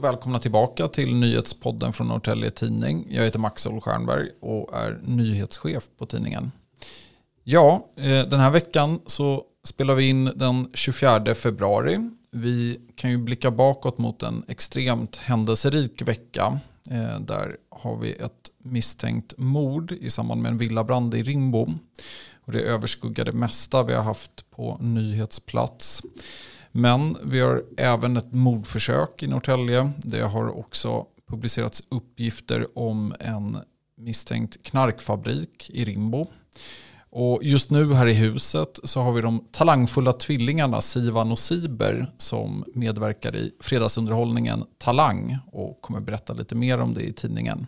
Och välkomna tillbaka till nyhetspodden från Norrtälje Tidning. Jag heter Max Stjernberg och är nyhetschef på tidningen. Ja, eh, den här veckan så spelar vi in den 24 februari. Vi kan ju blicka bakåt mot en extremt händelserik vecka. Eh, där har vi ett misstänkt mord i samband med en villabrand i Rimbo. Och det överskuggar det mesta vi har haft på nyhetsplats. Men vi har även ett mordförsök i Norrtälje. Det har också publicerats uppgifter om en misstänkt knarkfabrik i Rimbo. Och just nu här i huset så har vi de talangfulla tvillingarna Sivan och Siber som medverkar i fredagsunderhållningen Talang och kommer berätta lite mer om det i tidningen.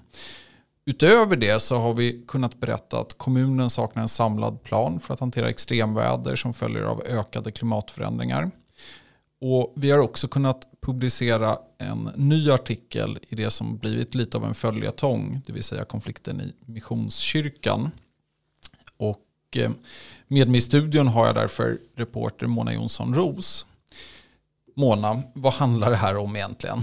Utöver det så har vi kunnat berätta att kommunen saknar en samlad plan för att hantera extremväder som följer av ökade klimatförändringar. Och vi har också kunnat publicera en ny artikel i det som blivit lite av en följetong, det vill säga konflikten i Missionskyrkan. Och eh, med mig i studion har jag därför reporter Mona Jonsson Ros. Mona, vad handlar det här om egentligen?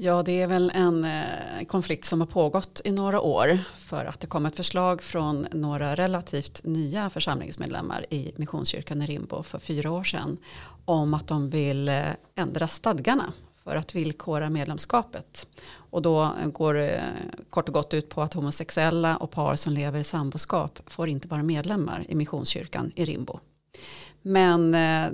Ja, det är väl en eh, konflikt som har pågått i några år för att det kom ett förslag från några relativt nya församlingsmedlemmar i Missionskyrkan i Rimbo för fyra år sedan om att de vill eh, ändra stadgarna för att villkora medlemskapet. Och då eh, går det kort och gott ut på att homosexuella och par som lever i samboskap får inte vara medlemmar i Missionskyrkan i Rimbo. Men eh,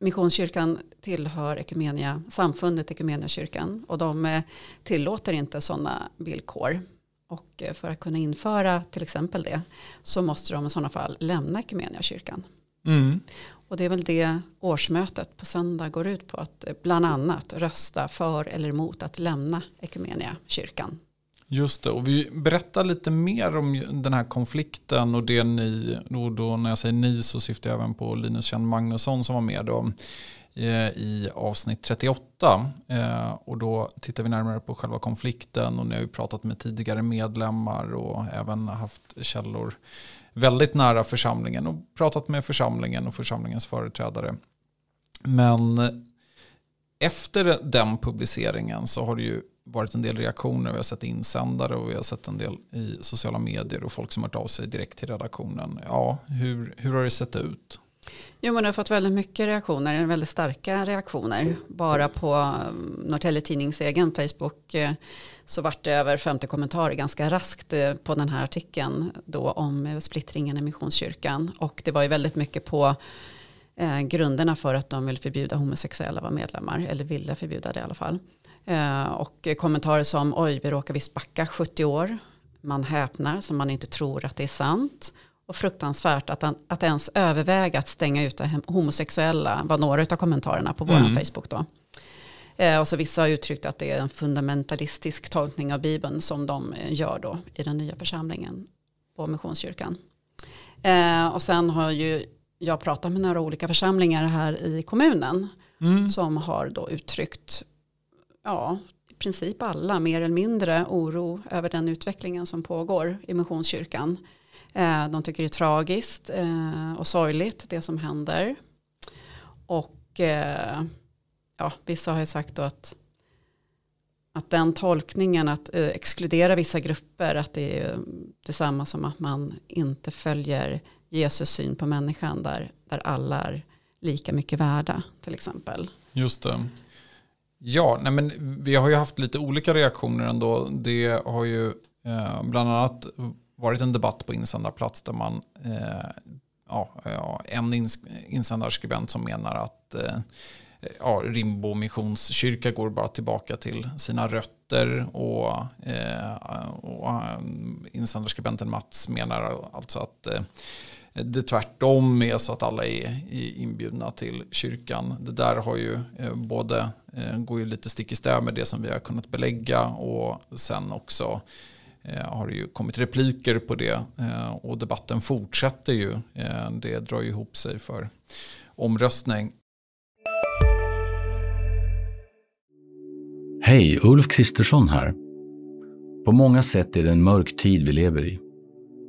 Missionskyrkan tillhör Ekumenia, samfundet Ekumeniakyrkan och de eh, tillåter inte sådana villkor. Och eh, för att kunna införa till exempel det så måste de i sådana fall lämna Ekumeniakyrkan. Mm. Och det är väl det årsmötet på söndag går ut på att eh, bland annat rösta för eller emot att lämna Ekumeniakyrkan. Just det, och vi berättar lite mer om den här konflikten och det ni, och då när jag säger ni så syftar jag även på Linus Kjell Magnusson som var med då eh, i avsnitt 38. Eh, och då tittar vi närmare på själva konflikten och ni har ju pratat med tidigare medlemmar och även haft källor väldigt nära församlingen och pratat med församlingen och församlingens företrädare. Men efter den publiceringen så har det ju varit en del reaktioner. Vi har sett insändare och vi har sett en del i sociala medier och folk som har hört av sig direkt till redaktionen. Ja, hur, hur har det sett ut? Jo, man har fått väldigt mycket reaktioner, väldigt starka reaktioner. Bara på Norrtelje Norrtälje Tidnings egen Facebook eh, så vart det över 50 kommentarer ganska raskt eh, på den här artikeln då om eh, splittringen i Missionskyrkan. Och det var ju väldigt mycket på eh, grunderna för att de vill förbjuda homosexuella att vara medlemmar, eller ville förbjuda det i alla fall. Eh, och kommentarer som oj, vi råkar visst backa 70 år. Man häpnar så man inte tror att det är sant. Och fruktansvärt att, att ens överväga att stänga ut homosexuella var några av kommentarerna på vår mm. Facebook då. Eh, och så vissa har uttryckt att det är en fundamentalistisk tolkning av Bibeln som de eh, gör då i den nya församlingen på Missionskyrkan. Eh, och sen har ju jag pratat med några olika församlingar här i kommunen mm. som har då uttryckt ja, i princip alla mer eller mindre oro över den utvecklingen som pågår i Missionskyrkan. Eh, de tycker det är tragiskt eh, och sorgligt det som händer. Och eh, ja, vissa har ju sagt att, att den tolkningen att exkludera vissa grupper att det är detsamma som att man inte följer Jesus syn på människan där, där alla är lika mycket värda till exempel. Just det. Ja, nej men vi har ju haft lite olika reaktioner ändå. Det har ju eh, bland annat varit en debatt på insändarplats där man, eh, ja, ja, en ins insändarskribent som menar att eh, ja, Rimbo missionskyrka går bara tillbaka till sina rötter och, eh, och eh, insändarskribenten Mats menar alltså att eh, det tvärtom är så att alla är inbjudna till kyrkan. Det där har ju eh, både, eh, går ju lite stick i stäv med det som vi har kunnat belägga och sen också eh, har det ju kommit repliker på det och debatten fortsätter ju. Det drar ju ihop sig för omröstning. Hej, Ulf Kristersson här. På många sätt är det en mörk tid vi lever i.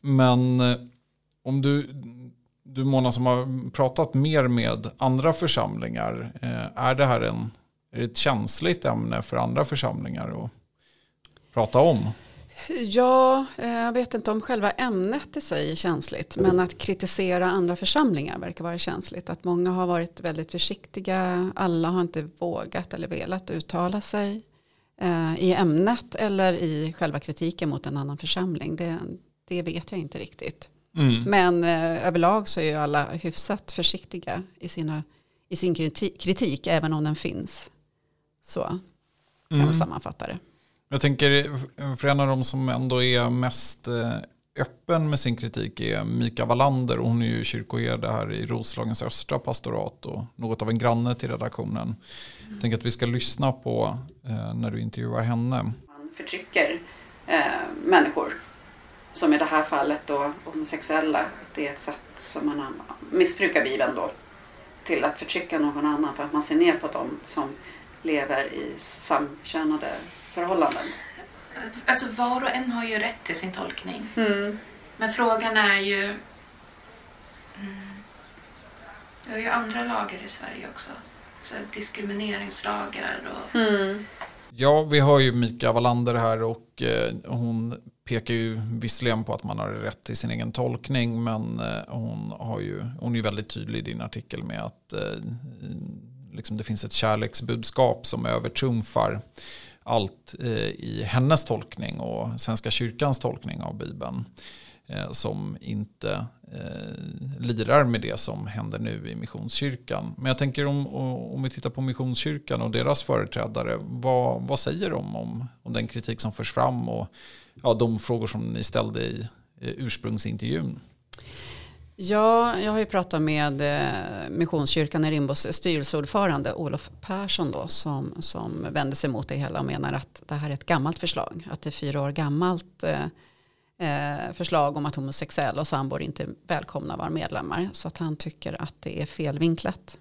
Men eh, om du, du Mona som har pratat mer med andra församlingar, eh, är det här en, är det ett känsligt ämne för andra församlingar att prata om? Ja, eh, jag vet inte om själva ämnet i sig är känsligt. Men att kritisera andra församlingar verkar vara känsligt. Att många har varit väldigt försiktiga. Alla har inte vågat eller velat uttala sig i ämnet eller i själva kritiken mot en annan församling. Det, det vet jag inte riktigt. Mm. Men eh, överlag så är ju alla hyfsat försiktiga i, sina, i sin kritik, kritik, även om den finns. Så kan mm. man sammanfatta det. Jag tänker, för en av de som ändå är mest eh, öppen med sin kritik är Mika Wallander. Hon är ju kyrkoherde här i Roslagens östra pastorat och något av en granne till redaktionen. Jag tänker att vi ska lyssna på eh, när du intervjuar henne. Man förtrycker eh, människor som i det här fallet då homosexuella. Det är ett sätt som man missbrukar Bibeln då till att förtrycka någon annan för att man ser ner på dem som lever i samkönade förhållanden. Alltså var och en har ju rätt till sin tolkning. Mm. Men frågan är ju... Mm, vi har ju andra lagar i Sverige också. Så diskrimineringslagar och... Mm. Ja, vi har ju Mika Wallander här och eh, hon pekar ju visserligen på att man har rätt till sin egen tolkning men eh, hon, har ju, hon är ju väldigt tydlig i din artikel med att eh, liksom det finns ett kärleksbudskap som övertrumfar allt eh, i hennes tolkning och Svenska kyrkans tolkning av Bibeln som inte lirar med det som händer nu i Missionskyrkan. Men jag tänker om, om vi tittar på Missionskyrkan och deras företrädare, vad, vad säger de om, om den kritik som förs fram och ja, de frågor som ni ställde i eh, ursprungsintervjun? Ja, jag har ju pratat med eh, Missionskyrkan i Rimbos styrelseordförande Olof Persson då, som, som vänder sig mot det hela och menar att det här är ett gammalt förslag. Att det är fyra år gammalt eh, eh förslag om att homosexuella och sambor inte är välkomna att vara medlemmar. Så att han tycker att det är felvinklat.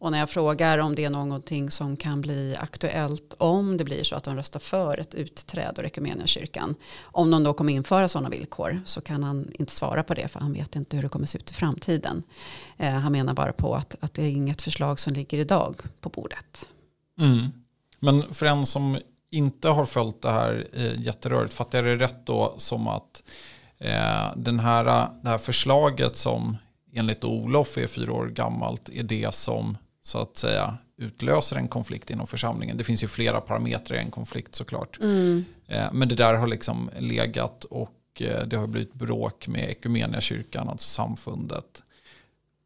Och när jag frågar om det är någonting som kan bli aktuellt om det blir så att de röstar för ett utträde ur kyrkan. Om de då kommer införa sådana villkor så kan han inte svara på det för han vet inte hur det kommer se ut i framtiden. Eh, han menar bara på att, att det är inget förslag som ligger idag på bordet. Mm. Men för en som inte har följt det här eh, jätterörigt, fattar jag det rätt då som att eh, den här, det här förslaget som enligt Olof är fyra år gammalt är det som så att säga utlöser en konflikt inom församlingen. Det finns ju flera parametrar i en konflikt såklart. Mm. Eh, men det där har liksom legat och eh, det har blivit bråk med kyrkan, alltså samfundet.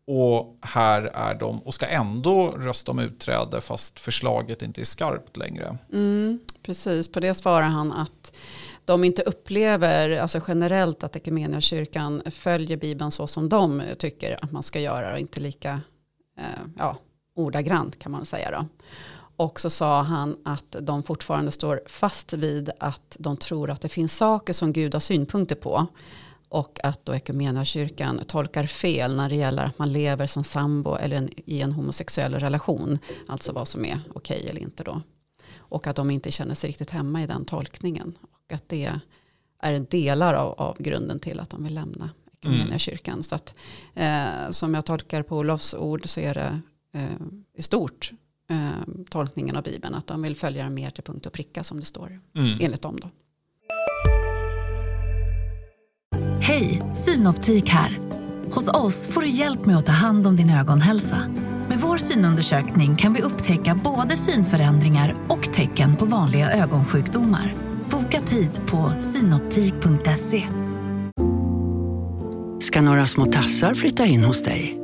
Och här är de och ska ändå rösta om utträde fast förslaget inte är skarpt längre. Mm, precis, på det svarar han att de inte upplever alltså generellt att kyrkan följer Bibeln så som de tycker att man ska göra och inte lika eh, ja, ordagrant kan man säga då. Och så sa han att de fortfarande står fast vid att de tror att det finns saker som Gud har synpunkter på. Och att då kyrkan tolkar fel när det gäller att man lever som sambo eller en, i en homosexuell relation. Alltså vad som är okej okay eller inte då. Och att de inte känner sig riktigt hemma i den tolkningen. Och att det är delar av, av grunden till att de vill lämna kyrkan. Mm. Så att, eh, som jag tolkar på Olofs ord så är det i stort eh, tolkningen av Bibeln. Att de vill följa den mer till punkt och pricka som det står mm. enligt dem. Då. Hej, Synoptik här. Hos oss får du hjälp med att ta hand om din ögonhälsa. Med vår synundersökning kan vi upptäcka både synförändringar och tecken på vanliga ögonsjukdomar. Boka tid på synoptik.se. Ska några små tassar flytta in hos dig?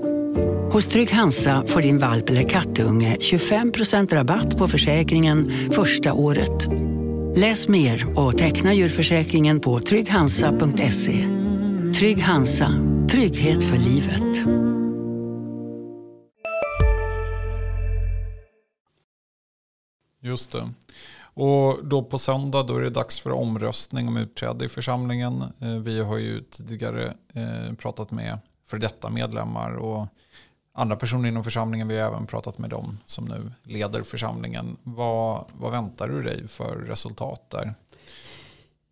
Hos Trygg Hansa får din valp eller kattunge 25% rabatt på försäkringen första året. Läs mer och teckna djurförsäkringen på trygghansa.se. Trygg Hansa, trygghet för livet. Just det. Och då på söndag då är det dags för omröstning om utträde i församlingen. Eh, vi har ju tidigare eh, pratat med för detta medlemmar och andra personer inom församlingen. Vi har även pratat med dem som nu leder församlingen. Vad, vad väntar du dig för resultat där?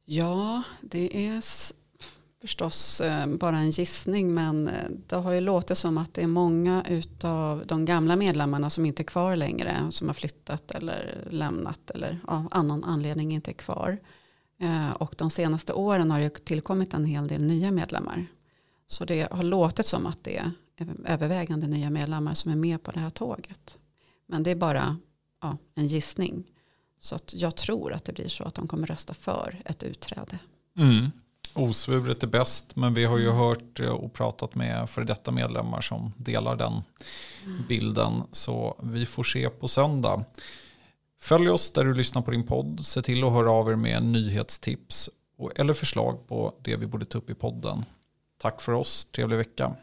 Ja, det är förstås eh, bara en gissning men eh, det har ju låtit som att det är många av de gamla medlemmarna som inte är kvar längre som har flyttat eller lämnat eller av annan anledning inte är kvar. Eh, och de senaste åren har det tillkommit en hel del nya medlemmar. Så det har låtit som att det är övervägande nya medlemmar som är med på det här tåget. Men det är bara ja, en gissning. Så jag tror att det blir så att de kommer rösta för ett utträde. Mm. Osvuret är bäst, men vi har ju hört och pratat med för detta medlemmar som delar den bilden. Så vi får se på söndag. Följ oss där du lyssnar på din podd. Se till att höra av er med nyhetstips eller förslag på det vi borde ta upp i podden. Tack för oss, trevlig vecka.